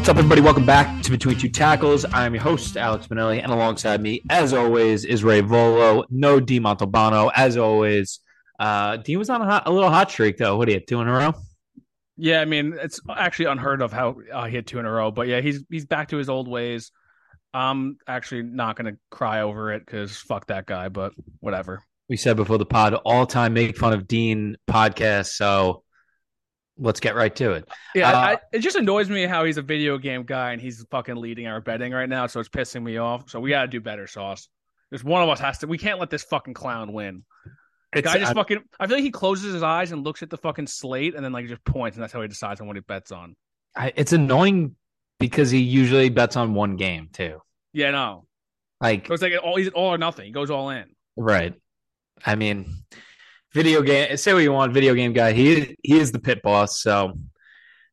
What's up, everybody? Welcome back to Between Two Tackles. I'm your host, Alex Manelli, and alongside me, as always, is Ray Volo. No D Montalbano, as always. Uh, Dean was on a, hot, a little hot streak, though. What do you have, two in a row? Yeah, I mean, it's actually unheard of how uh, he had two in a row, but yeah, he's he's back to his old ways. I'm actually not going to cry over it because fuck that guy, but whatever. We said before the pod, all time make fun of Dean podcast. So let's get right to it. Yeah, uh, I, it just annoys me how he's a video game guy and he's fucking leading our betting right now. So it's pissing me off. So we got to do better, Sauce. There's one of us has to. We can't let this fucking clown win. The guy just I, fucking. I feel like he closes his eyes and looks at the fucking slate and then like just points and that's how he decides on what he bets on. I, it's annoying because he usually bets on one game too. Yeah, no. Like so it's like all he's all or nothing. He goes all in. Right. I mean, video game. Say what you want, video game guy. He he is the pit boss. So,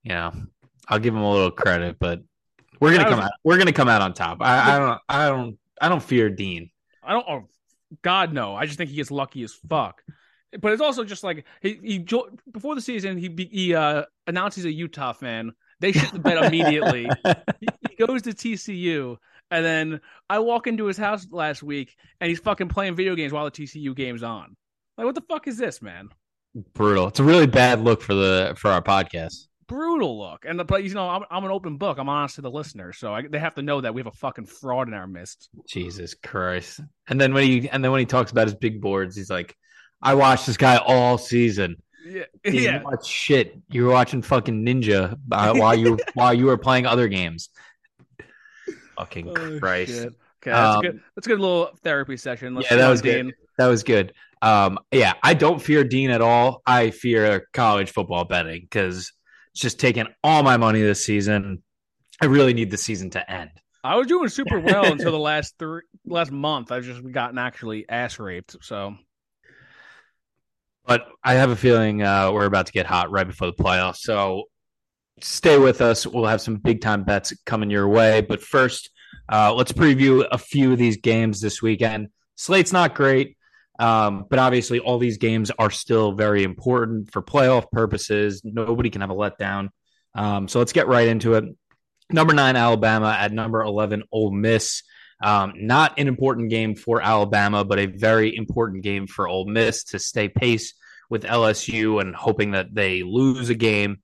you know, I'll give him a little credit. But we're gonna come out. We're gonna come out on top. I, I don't. I don't. I don't fear Dean. I don't. Oh, God no. I just think he gets lucky as fuck. But it's also just like he, he before the season he he uh, announced he's a Utah fan. They shit the bed immediately. he, he goes to TCU and then I walk into his house last week and he's fucking playing video games while the TCU game's on. Like, what the fuck is this, man? Brutal. It's a really bad look for the for our podcast. Brutal look. And the, but you know, I'm, I'm an open book. I'm honest to the listener, so I, they have to know that we have a fucking fraud in our midst. Jesus Christ. And then when he and then when he talks about his big boards, he's like, "I watched this guy all season." Yeah, yeah. Watch shit. You were watching fucking Ninja uh, while you while you were playing other games. Fucking oh, Christ. Shit. Okay, that's um, a good. That's a good little therapy session. Let's yeah, that was Dean. good. That was good. Um, yeah, I don't fear Dean at all. I fear college football betting because it's just taking all my money this season. I really need the season to end. I was doing super well until the last three last month. I've just gotten actually ass raped. So, but I have a feeling uh, we're about to get hot right before the playoffs. So stay with us. We'll have some big time bets coming your way. But first, uh, let's preview a few of these games this weekend. Slate's not great, um, but obviously, all these games are still very important for playoff purposes. Nobody can have a letdown. Um, so let's get right into it. Number nine, Alabama at number 11, Ole Miss. Um, not an important game for Alabama, but a very important game for Ole Miss to stay pace with LSU and hoping that they lose a game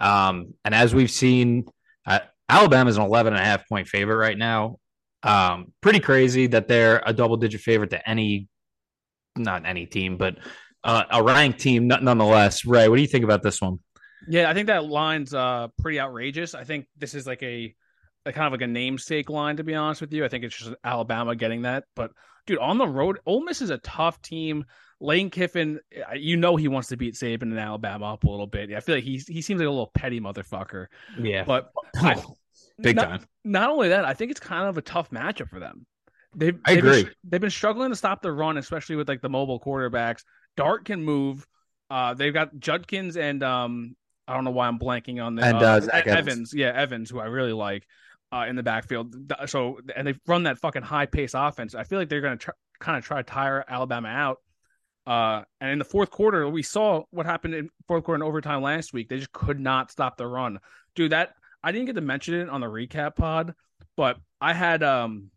um, and as we've seen, uh, Alabama is an 11 and a half point favorite right now. Um, pretty crazy that they're a double digit favorite to any, not any team, but uh, a ranked team nonetheless. Ray, what do you think about this one? Yeah, I think that line's uh, pretty outrageous. I think this is like a, a kind of like a namesake line, to be honest with you. I think it's just Alabama getting that. But dude, on the road, Ole Miss is a tough team. Lane Kiffin, you know he wants to beat Saban in Alabama up a little bit. I feel like he's he seems like a little petty motherfucker. Yeah, but I, big not, time. Not only that, I think it's kind of a tough matchup for them. They've, I they've agree. Been, they've been struggling to stop the run, especially with like the mobile quarterbacks. Dart can move. Uh, they've got Judkins and um, I don't know why I'm blanking on this. And uh, uh, Evans. Evans, yeah, Evans, who I really like uh, in the backfield. So and they've run that fucking high pace offense. I feel like they're going to kind of try to tire Alabama out. Uh, and in the fourth quarter, we saw what happened in fourth quarter and overtime last week. They just could not stop the run. Dude, that I didn't get to mention it on the recap pod, but I had um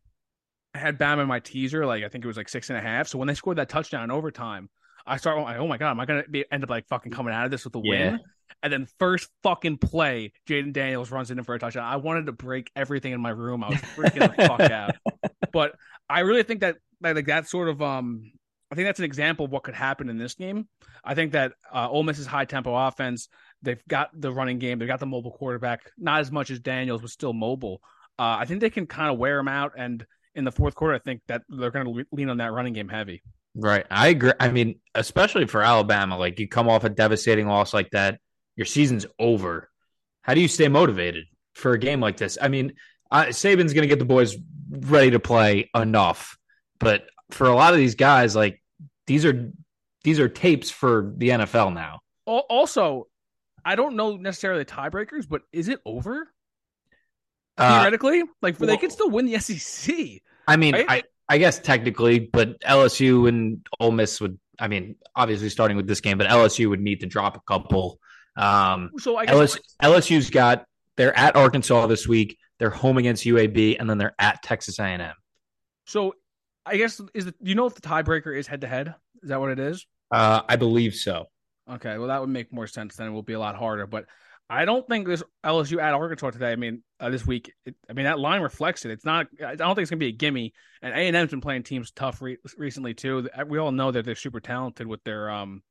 I had Bam in my teaser, like I think it was like six and a half. So when they scored that touchdown in overtime, I start like, oh my god, am I gonna be end up like fucking coming out of this with a yeah. win? And then first fucking play, Jayden Daniels runs in for a touchdown. I wanted to break everything in my room. I was freaking the fuck out. But I really think that like that sort of um I think that's an example of what could happen in this game. I think that uh, Ole Miss's high tempo offense, they've got the running game, they've got the mobile quarterback, not as much as Daniels, but still mobile. Uh, I think they can kind of wear him out. And in the fourth quarter, I think that they're going to lean on that running game heavy. Right. I agree. I mean, especially for Alabama, like you come off a devastating loss like that, your season's over. How do you stay motivated for a game like this? I mean, uh, Saban's going to get the boys ready to play enough, but for a lot of these guys, like these are these are tapes for the NFL now. Also, I don't know necessarily the tiebreakers, but is it over? Uh, Theoretically, uh, like well, they could still win the SEC. I mean, right? I I guess technically, but LSU and Ole Miss would. I mean, obviously starting with this game, but LSU would need to drop a couple. Um, so I guess LSU, LSU's got they're at Arkansas this week. They're home against UAB, and then they're at Texas A&M. So, I guess is the, you know if the tiebreaker is head to head? Is that what it is? Uh, I believe so. Okay, well that would make more sense. Then it will be a lot harder. But I don't think this LSU at Arkansas today. I mean, uh, this week. It, I mean, that line reflects it. It's not. I don't think it's gonna be a gimme. And A and M's been playing teams tough re- recently too. We all know that they're super talented with their um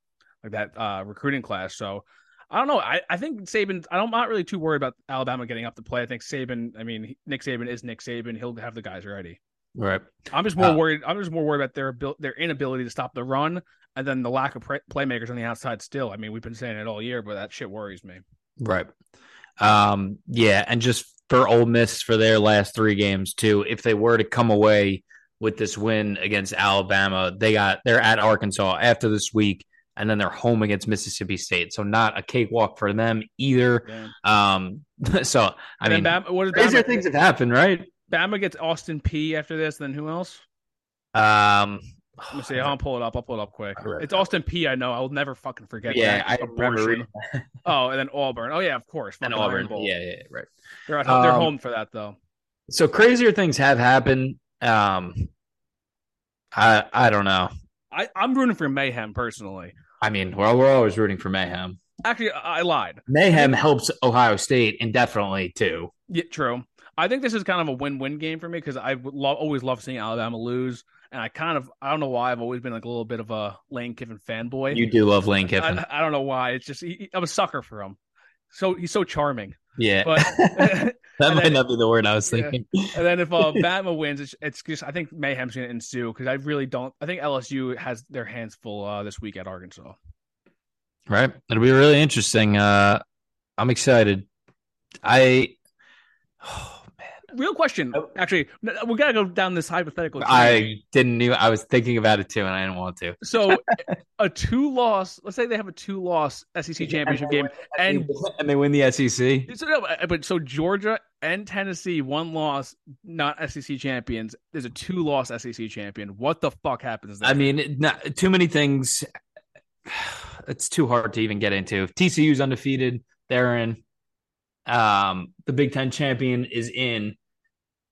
like that uh recruiting class. So I don't know. I, I think Saban. I don't, I'm not really too worried about Alabama getting up to play. I think Saban. I mean, Nick Saban is Nick Saban. He'll have the guys ready. Right. I'm just more uh, worried. I'm just more worried about their their inability to stop the run, and then the lack of playmakers on the outside. Still, I mean, we've been saying it all year, but that shit worries me. Right. Um. Yeah, and just for Ole Miss for their last three games too. If they were to come away with this win against Alabama, they got they're at Arkansas after this week, and then they're home against Mississippi State. So not a cakewalk for them either. Yeah. Um. So I mean, Bama, what is crazier Bama, things have happened, right? Bama gets Austin Peay after this. Then who else? Um, let me see. I'll pull it up. I'll pull it up quick. It's Austin Peay. I know. I'll never fucking forget. Yeah, that. I remember. oh, and then Auburn. Oh yeah, of course. And Auburn. Yeah, yeah, right. They're at, um, they're home for that though. So crazier things have happened. Um, I I don't know. I I'm rooting for mayhem personally. I mean, well, we're always rooting for mayhem. Actually, I lied. Mayhem helps Ohio State indefinitely too. Yeah, true. I think this is kind of a win-win game for me because I always love seeing Alabama lose, and I kind of I don't know why I've always been like a little bit of a Lane Kiffin fanboy. You do love Lane Kiffin. I, I don't know why. It's just he, I'm a sucker for him. So he's so charming. Yeah, but that might then, not be the word I was thinking. Yeah. And then if uh, Bama wins, it's, it's, just I think mayhem's going to ensue because I really don't. I think LSU has their hands full uh, this week at Arkansas. Right, it'll be really interesting. Uh, I'm excited. I. Oh, real question. Actually, we gotta go down this hypothetical. I didn't even. I was thinking about it too, and I didn't want to. So, a two-loss. Let's say they have a two-loss SEC championship game, and and they win the SEC. So, no, but so Georgia and Tennessee, one loss, not SEC champions. There's a two-loss SEC champion. What the fuck happens? There? I mean, not, too many things. It's too hard to even get into. If TCU's undefeated. They're in. Um, the Big Ten champion is in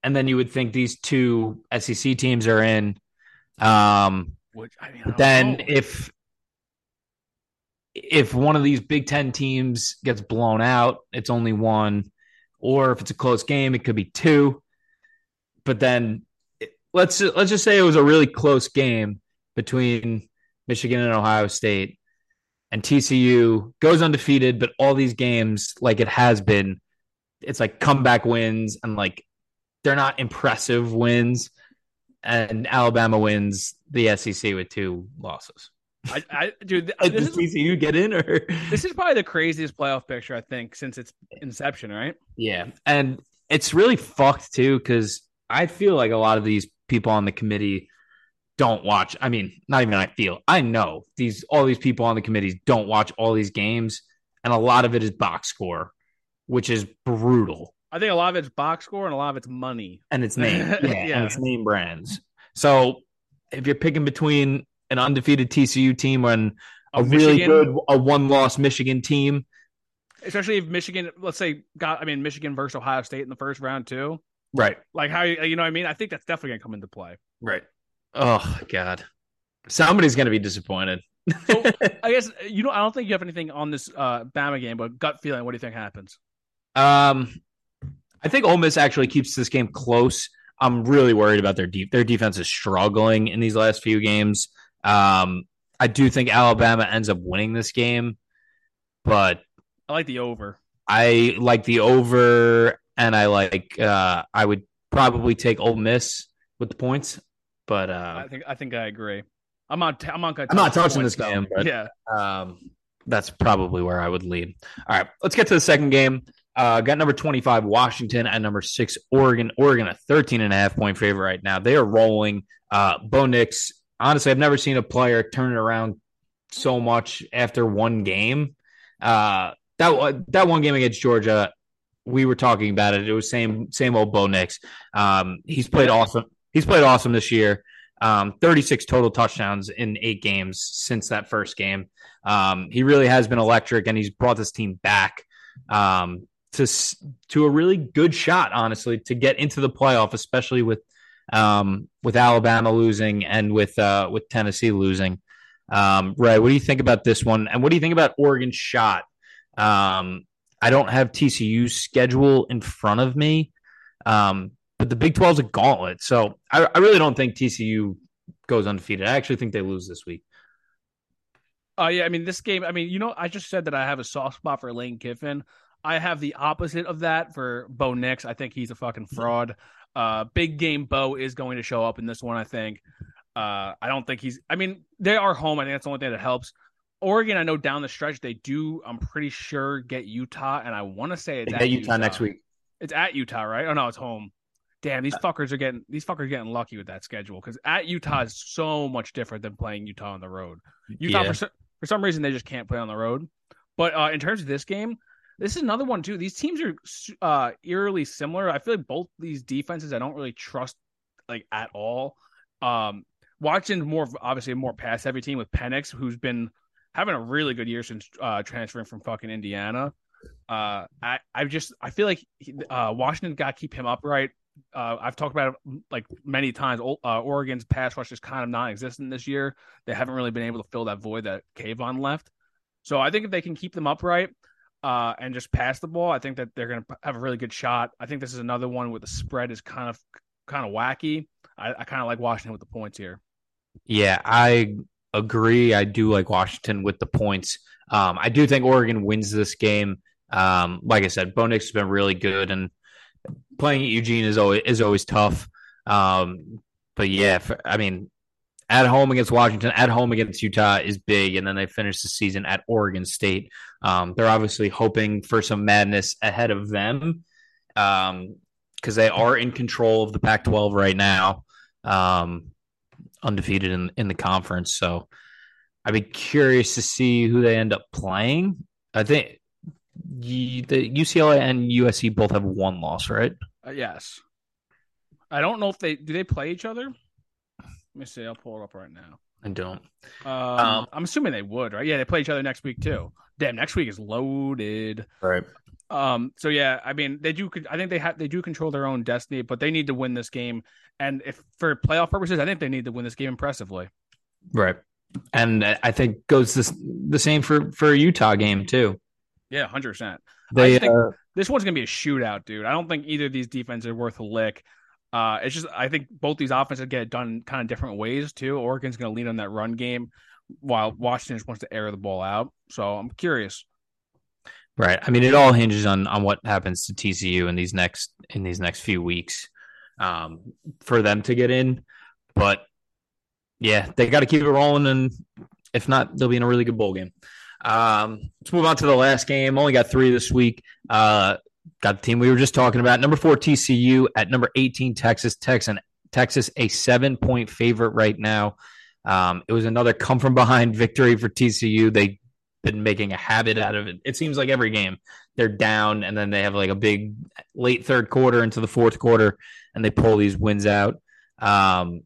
and then you would think these two SEC teams are in. Um, Which I mean, I then know. if if one of these Big Ten teams gets blown out, it's only one, or if it's a close game, it could be two. But then let's let's just say it was a really close game between Michigan and Ohio State, and TCU goes undefeated, but all these games, like it has been, it's like comeback wins and like they're not impressive wins, and Alabama wins the SEC with two losses. I, I dude, this is, TCU get in or this is probably the craziest playoff picture I think since its inception, right? Yeah, and it's really fucked too because I feel like a lot of these people on the committee don't watch. I mean, not even I feel. I know these all these people on the committees don't watch all these games, and a lot of it is box score, which is brutal. I think a lot of it's box score and a lot of it's money and it's name, yeah, yeah. and it's name brands. So if you're picking between an undefeated TCU team and a, a really good a one loss Michigan team, especially if Michigan, let's say, got I mean Michigan versus Ohio State in the first round too, right? Like how you you know what I mean? I think that's definitely gonna come into play, right? Oh God, somebody's gonna be disappointed. so I guess you know I don't think you have anything on this uh Bama game, but gut feeling, what do you think happens? Um, I think Ole Miss actually keeps this game close. I'm really worried about their deep. Their defense is struggling in these last few games. Um, I do think Alabama ends up winning this game, but I like the over. I like the over, and I like. Uh, I would probably take Ole Miss with the points, but uh, I think I think I agree. I'm not. I'm not. I'm not touching this game. But, yeah. Um, that's probably where I would lead. All right, let's get to the second game. Uh, got number 25, Washington, at number six, Oregon. Oregon, a 13 and a half point favorite right now. They are rolling. Uh, Bo Nix, honestly, I've never seen a player turn it around so much after one game. Uh, that that one game against Georgia, we were talking about it. It was same same old Bo Nix. Um, he's played awesome. He's played awesome this year. Um, 36 total touchdowns in eight games since that first game. Um, he really has been electric, and he's brought this team back. Um, to to a really good shot, honestly, to get into the playoff, especially with um, with Alabama losing and with uh, with Tennessee losing. Um, what do you think about this one? And what do you think about Oregon's shot? Um, I don't have TCU's schedule in front of me, um, but the Big 12 is a gauntlet. So I, I, really don't think TCU goes undefeated. I actually think they lose this week. Uh, yeah. I mean, this game, I mean, you know, I just said that I have a soft spot for Lane Kiffin. I have the opposite of that for Bo Nix. I think he's a fucking fraud. Uh, big game Bo is going to show up in this one, I think. Uh, I don't think he's. I mean, they are home. I think that's the only thing that helps. Oregon, I know down the stretch they do. I'm pretty sure get Utah, and I want to say it's at Utah, Utah, next week. It's at Utah, right? Oh no, it's home. Damn, these uh, fuckers are getting these fuckers are getting lucky with that schedule because at Utah is so much different than playing Utah on the road. Utah yeah. for for some reason they just can't play on the road. But uh, in terms of this game, this is another one too. These teams are uh, eerily similar. I feel like both these defenses I don't really trust like at all. Um, more obviously a more pass heavy team with Penix, who's been having a really good year since uh, transferring from fucking Indiana. Uh, I I just I feel like uh, Washington got to keep him upright. Uh, I've talked about it like many times. Uh, Oregon's pass rush is kind of non-existent this year. They haven't really been able to fill that void that Kayvon left. So I think if they can keep them upright uh, and just pass the ball, I think that they're going to have a really good shot. I think this is another one where the spread is kind of kind of wacky. I, I kind of like Washington with the points here. Yeah, I agree. I do like Washington with the points. Um, I do think Oregon wins this game. Um, like I said, Bo Nix has been really good, and playing at Eugene is always is always tough. Um, but yeah, for, I mean, at home against Washington, at home against Utah is big, and then they finish the season at Oregon State. Um, they're obviously hoping for some madness ahead of them because um, they are in control of the Pac-12 right now. Um, undefeated in in the conference. So I'd be curious to see who they end up playing. I think the UCLA and USC both have one loss, right? Uh, yes. I don't know if they do they play each other. Let me see. I'll pull it up right now. I don't. Um, um, I'm assuming they would, right? Yeah, they play each other next week too. Damn, next week is loaded. Right. Um, so yeah, I mean, they do. I think they have they do control their own destiny, but they need to win this game. And if for playoff purposes, I think they need to win this game impressively. Right, and I think goes this, the same for for a Utah game too. Yeah, hundred percent. They think uh, this one's gonna be a shootout, dude. I don't think either of these defenses are worth a lick. Uh, it's just I think both these offenses get it done kind of different ways too. Oregon's gonna lean on that run game, while Washington just wants to air the ball out. So I'm curious. Right. I mean, it all hinges on on what happens to TCU in these next in these next few weeks um, for them to get in. But yeah, they got to keep it rolling, and if not, they'll be in a really good bowl game. Um, let's move on to the last game. Only got three this week. Uh, got the team we were just talking about. Number four TCU at number eighteen Texas. Texas Texas a seven point favorite right now. Um, it was another come from behind victory for TCU. They've been making a habit out of it. It seems like every game they're down and then they have like a big late third quarter into the fourth quarter and they pull these wins out. Um,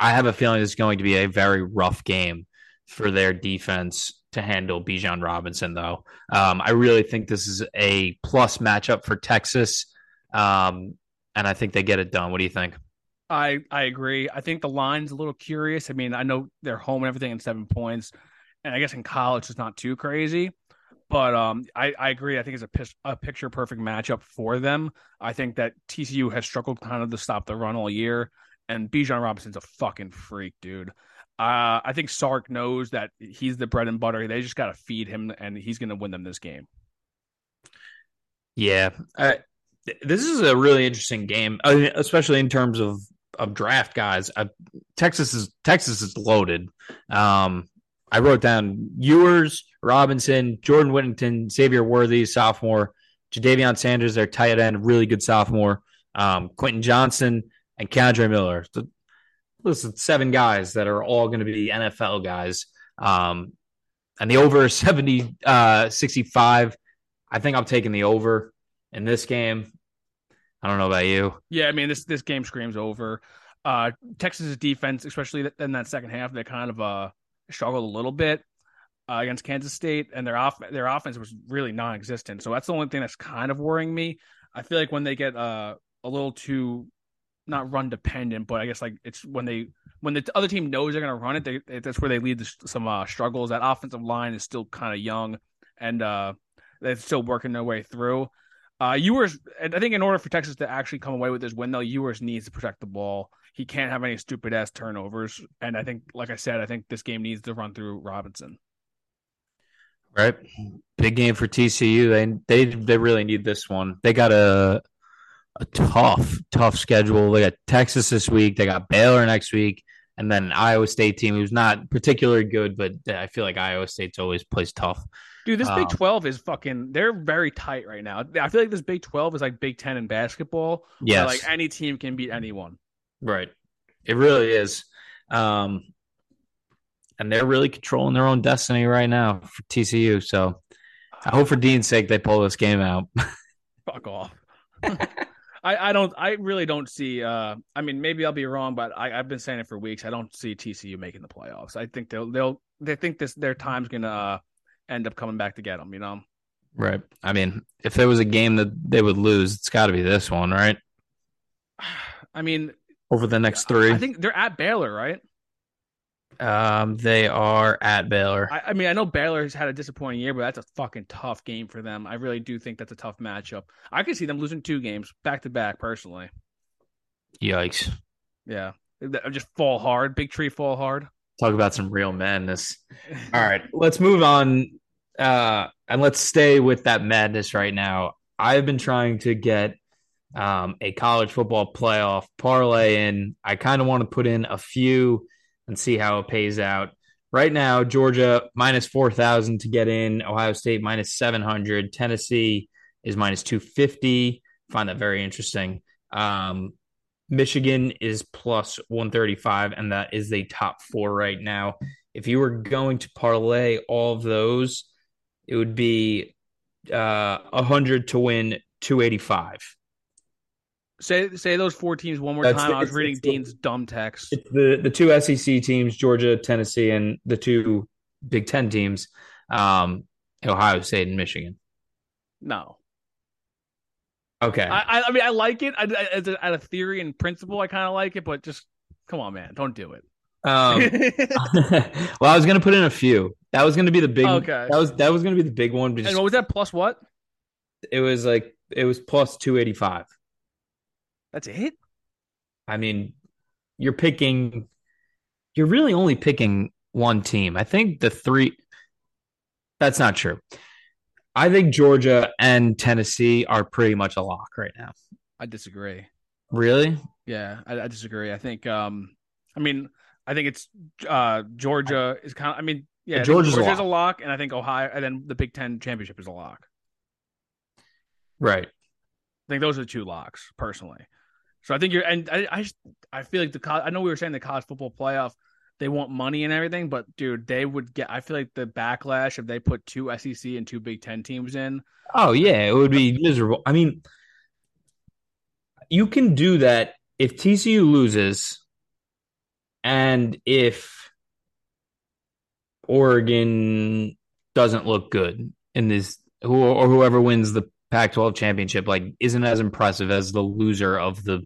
I have a feeling it's going to be a very rough game for their defense to handle Bijan Robinson, though. Um, I really think this is a plus matchup for Texas, um, and I think they get it done. What do you think? I I agree. I think the line's a little curious. I mean, I know they're home and everything in seven points and I guess in college it's not too crazy. But um, I, I agree. I think it's a, p- a picture perfect matchup for them. I think that TCU has struggled kind of to stop the run all year, and Bijan Robinson's a fucking freak, dude. Uh, I think Sark knows that he's the bread and butter. They just got to feed him, and he's going to win them this game. Yeah, this is a really interesting game, especially in terms of of draft guys. Texas is Texas is loaded. Um, I wrote down Ewers, Robinson, Jordan Whittington, Xavier Worthy, sophomore, Ja'Tavion Sanders, their tight end, really good sophomore, um, Quentin Johnston, and Kendre Miller. Listen, seven guys that are all going to be NFL guys. Um, and the over 70, uh, 65. I think I'm taking the over in this game. I don't know about you. Yeah, I mean this this game screams over. Uh, Texas's defense, especially in that second half, they kind of uh struggled a little bit. uh, against Kansas State, and their off their offense was really non-existent. So that's the only thing that's kind of worrying me. I feel like when they get uh, a little too not run dependent, but I guess like it's when they when the other team knows they're going to run it, they, that's where they lead some uh, struggles. That offensive line is still kind of young, and uh, they're still working their way through. Uh, Ewers, I think, in order for Texas to actually come away with this win, though, Ewers needs to protect the ball. He can't have any stupid ass turnovers, and I think, like I said, I think this game needs to run through Robinson. Right, big game for TCU. They they they really need this one. They got a a tough tough schedule. They got Texas this week. They got Baylor next week, and then Iowa State team who's not particularly good, but I feel like Iowa State's always plays tough. Dude, this um, Big Twelve is fucking. They're very tight right now. I feel like this Big Twelve is like Big Ten in basketball. Yeah, like any team can beat anyone. Right. It really is. Um, and they're really controlling their own destiny right now for TCU. So I hope for Dean's sake they pull this game out. Fuck off. I, I don't I really don't see uh I mean maybe I'll be wrong but I, I've been saying it for weeks. I don't see TCU making the playoffs. I think they'll they'll they think this their time's gonna uh, end up coming back to get them you know? Right. I mean if there was a game that they would lose it's got to be this one right? I mean over the next three. I think they're at Baylor right um, they are at Baylor. I, I, mean, I know Baylor has had a disappointing year, but that's a fucking tough game for them. I really do think that's a tough matchup. I could see them losing two games back to back, personally. Yikes! Yeah, just fall hard. Big tree fall hard. Talk about some real madness. All right, let's move on, uh, and let's stay with that madness right now. I've been trying to get um, a college football playoff parlay in. I kind of want to put in a few and see how it pays out. Right now, Georgia minus 4,000 to get in, Ohio State minus 700, Tennessee is minus 250. Find that very interesting. Um, Michigan is plus 135, and that is the top four right now. If you were going to parlay all of those, it would be uh, 100 to win 285. Say say those four teams one more That's time. The, I was reading Dean's the, dumb text. the the two SEC teams, Georgia, Tennessee, and the two Big Ten teams, um, Ohio State and Michigan. No. Okay. I I mean I like it. I, as a, as a theory and principle, I kind of like it, but just come on, man, don't do it. Um, well, I was gonna put in a few. That was gonna be the big. Okay. That was that was gonna be the big one. Just, and what was that? Plus what? It was like it was plus two eighty five. That's it. I mean, you're picking. You're really only picking one team. I think the three. That's not true. I think Georgia and Tennessee are pretty much a lock right now. I disagree. Really? Yeah, I, I disagree. I think. um I mean, I think it's uh Georgia is kind of. I mean, yeah, Georgia's, Georgia's a, lock. a lock, and I think Ohio, and then the Big Ten championship is a lock. Right. I think those are the two locks, personally. So I think you're, and I, I, I feel like the, college, I know we were saying the college football playoff, they want money and everything, but dude, they would get. I feel like the backlash if they put two SEC and two Big Ten teams in. Oh yeah, it would be miserable. I mean, you can do that if TCU loses, and if Oregon doesn't look good in this, or whoever wins the Pac 12 championship like isn't as impressive as the loser of the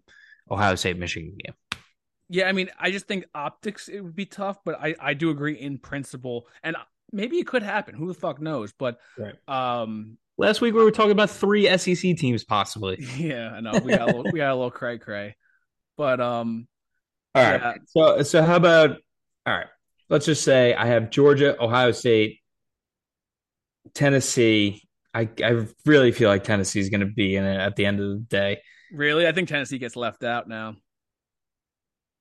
Ohio State Michigan game. Yeah, I mean, I just think optics it would be tough, but I I do agree in principle, and maybe it could happen. Who the fuck knows? But right. um, last week we were talking about three SEC teams possibly. Yeah, I know we got a little, we got a little cray cray, but um, all right. Yeah. So so how about all right? Let's just say I have Georgia, Ohio State, Tennessee, I I really feel like Tennessee is going to be in it at the end of the day. Really, I think Tennessee gets left out now.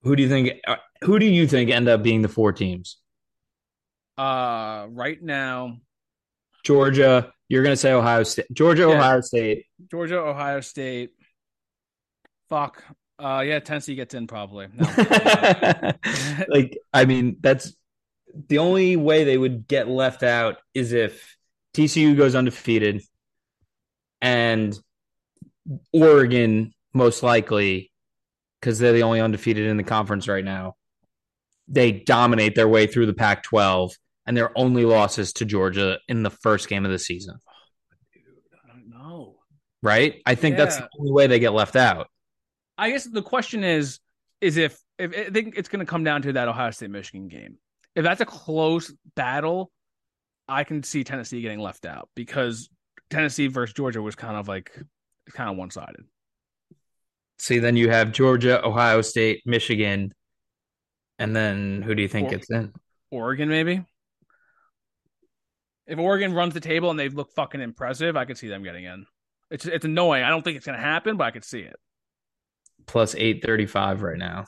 Who do you think? Uh, who do you think end up being the four teams? Uh, right now, Georgia. You're going to say Ohio State. Georgia, yeah. Ohio State. Georgia, Ohio State. Fuck. Uh, yeah, Tennessee gets in probably. No. like, I mean, that's the only way they would get left out is if TCU goes undefeated, and Oregon most likely because they're the only undefeated in the conference right now. They dominate their way through the Pac 12 and their only losses to Georgia in the first game of the season. Oh, dude, I don't know. Right? I think that's the only way they get left out. I guess the question is, is if if I think it's going to come down to that Ohio State Michigan game. If that's a close battle, I can see Tennessee getting left out because Tennessee versus Georgia was kind of like kind of one sided. See, then you have Georgia, Ohio State, Michigan, and then who do you think Or- gets in? Oregon, maybe. If Oregon runs the table and they look fucking impressive, I could see them getting in. It's it's annoying. I don't think it's going to happen, but I could see it. Plus eight thirty five right now.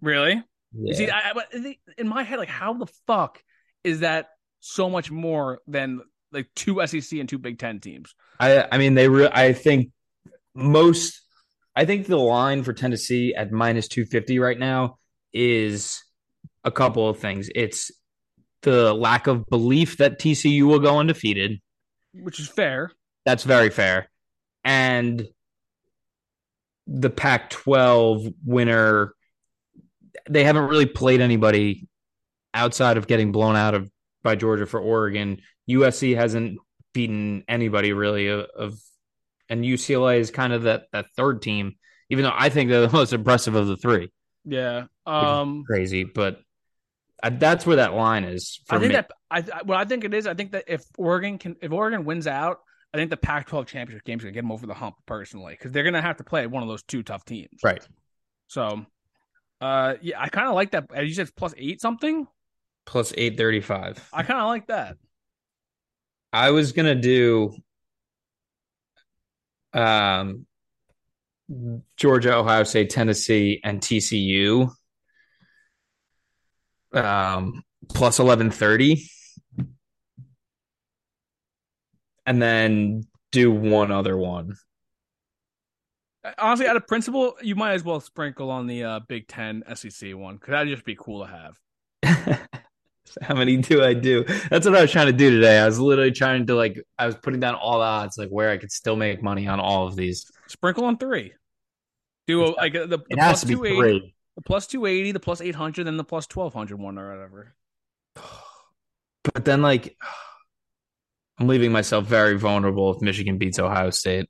Really? You Yeah. see, I, I, in my head, like, how the fuck is that so much more than like two SEC and two Big Ten teams? I I mean they re- I think most I think the line for Tennessee at minus 250 right now is a couple of things. It's the lack of belief that TCU will go undefeated. Which is fair. That's very fair. And the Pac 12 winner, they haven't really played anybody outside of getting blown out of by Georgia for Oregon. USC hasn't beaten anybody really of, of and UCLA is kind of that that third team, even though I think they're the most impressive of the three. Yeah. Um, Crazy, but uh, that's where that line is for I think me. that I I- what I think it is. I think that if Oregon can, if Oregon wins out, I think the Pac-12 championship game's gonna get them over the hump personally because they're gonna have to play one of those two tough teams. right. So, uh, yeah, I kind of like that. As you said, plus eight something. Plus 835. I kind of like that. I was gonna do um Georgia, Ohio State, Tennessee, and TCU. Um plus eleven thirty. And then do one other one. Honestly, out of principle, you might as well sprinkle on the uh, Big Ten SEC one because that'd just be cool to have. How many do I do? That's what I was trying to do today. I was literally trying to like I was putting down all the odds, like where I could still make money on all of these. Sprinkle on three. Do a, like the, the plus be 280, the plus two eighty, the plus eight hundred, then the plus twelve hundred one or whatever. But then, like, I'm leaving myself very vulnerable if Michigan beats Ohio State.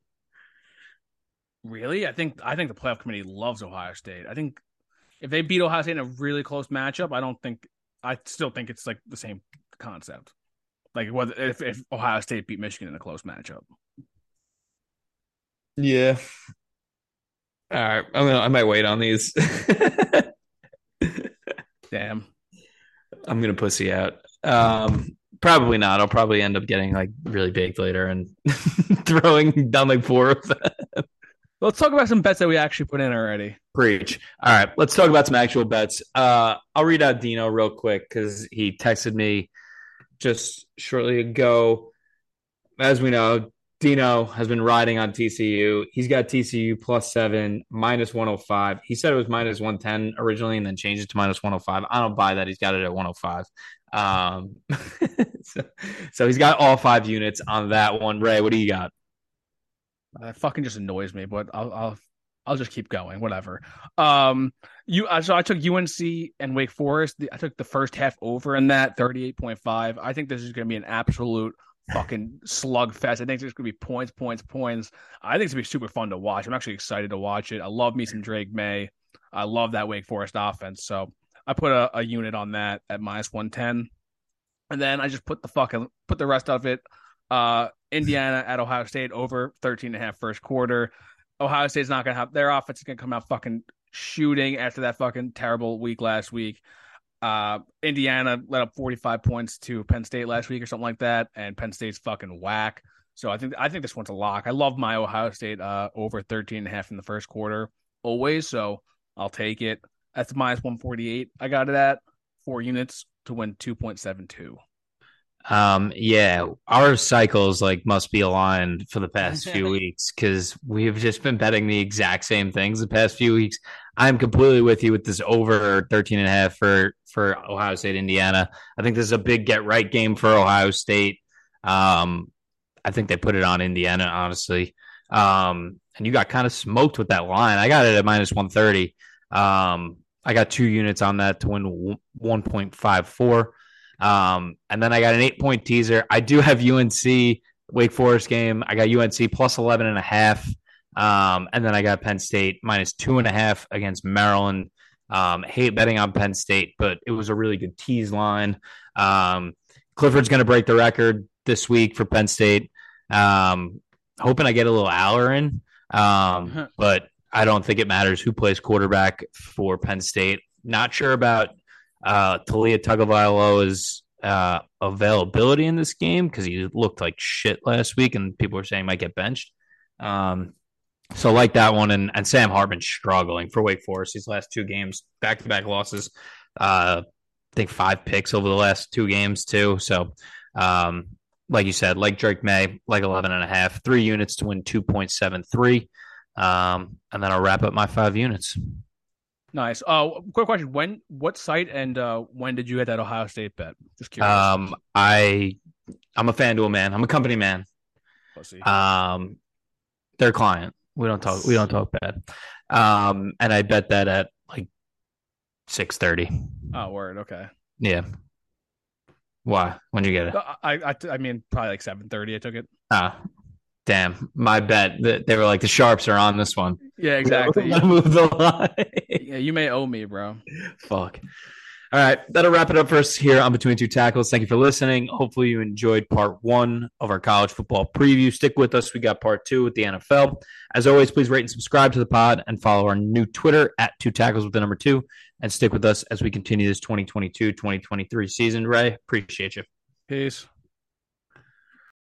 Really, I think I think the playoff committee loves Ohio State. I think if they beat Ohio State in a really close matchup, I don't think I still think it's like the same concept. Like whether if, if Ohio State beat Michigan in a close matchup. Yeah. All right. I'm gonna, I might wait on these. Damn. I'm gonna pussy out. Um, probably not. I'll probably end up getting like really baked later and throwing down like four of them. Let's talk about some bets that we actually put in already. Preach. All right, let's talk about some actual bets. Uh, I'll read out Dino real quick because he texted me just shortly ago. As we know, Dino has been riding on TCU. He's got TCU plus seven, minus 105. He said it was minus 110 originally and then changed it to minus 105. I don't buy that. He's got it at 105. Um, so, so he's got all five units on that one. Ray, what do you got? That fucking just annoys me, but I'll I'll I'll just keep going. Whatever. Um, you uh, so I took UNC and Wake Forest. I took the first half over in that thirty eight point five. I think this is going to be an absolute fucking slugfest. I think there's going to be points, points, points. I think it's going to be super fun to watch. I'm actually excited to watch it. I love me some Drake Maye. I love that Wake Forest offense. So I put a, a unit on that at minus one ten, and then I just put the fucking put the rest of it. Uh, Indiana at Ohio State over 13 and a half first quarter. Ohio State's not going to have their offense is going to come out fucking shooting after that fucking terrible week last week. Uh, Indiana let up 45 points to Penn State last week or something like that, and Penn State's fucking whack. So I think I think this one's a lock. I love my Ohio State uh, over 13 and a half in the first quarter always, so I'll take it. That's minus 148. I got it at four units to win 2.72. Um, yeah, our cycles like must be aligned for the past few weeks because we've just been betting the exact same things the past few weeks. I'm completely with you with this over 13 and a half for for Ohio State Indiana. I think this is a big get right game for Ohio State. Um, I think they put it on Indiana honestly. Um, and you got kind of smoked with that line. I got it at minus 130. Um, I got two units on that to win 1.54. Um, and then I got an eight point teaser. I do have UNC Wake Forest game. I got UNC plus 11 and a half. Um, and then I got Penn State minus two and a half against Maryland. Um, hate betting on Penn State, but it was a really good tease line. Um, Clifford's going to break the record this week for Penn State. Um, hoping I get a little Allar in, um, but I don't think it matters who plays quarterback for Penn State. Not sure about uh, Taulia Tagovailoa's uh, availability in this game because he looked like shit last week, and people were saying might get benched. Um, so like that one, and, and Sam Hartman struggling for Wake Forest these last two games, back to back losses. Uh, I think five picks over the last two games too. So, um, like you said, like Drake Maye, like 11 and a half, three units to win 2.73. Um, and then I'll wrap up my five units. Nice. Uh, quick question: When, what site, and uh, when did you get that Ohio State bet? Just curious. Um, I, I'm a FanDuel man. I'm a company man. Pussy. Um, their client. We don't talk. We don't talk bad. Um, and I bet that at like six thirty. oh, word. Okay. Yeah. Why? When you get it? I, I, I mean, probably like seven thirty. I took it. Ah, damn. My bet. that They were like the sharps are on this one. Yeah, exactly. Move the line. yeah, you may owe me, bro. Fuck. All right, that'll wrap it up for us here on Between Two Tackles. Thank you for listening. Hopefully, you enjoyed part one of our college football preview. Stick with us. We got part two with the NFL. As always, please rate and subscribe to the pod and follow our new Twitter at Two Tackles with the number two. And stick with us as we continue this 2022 2023 season. Ray, appreciate you. Peace.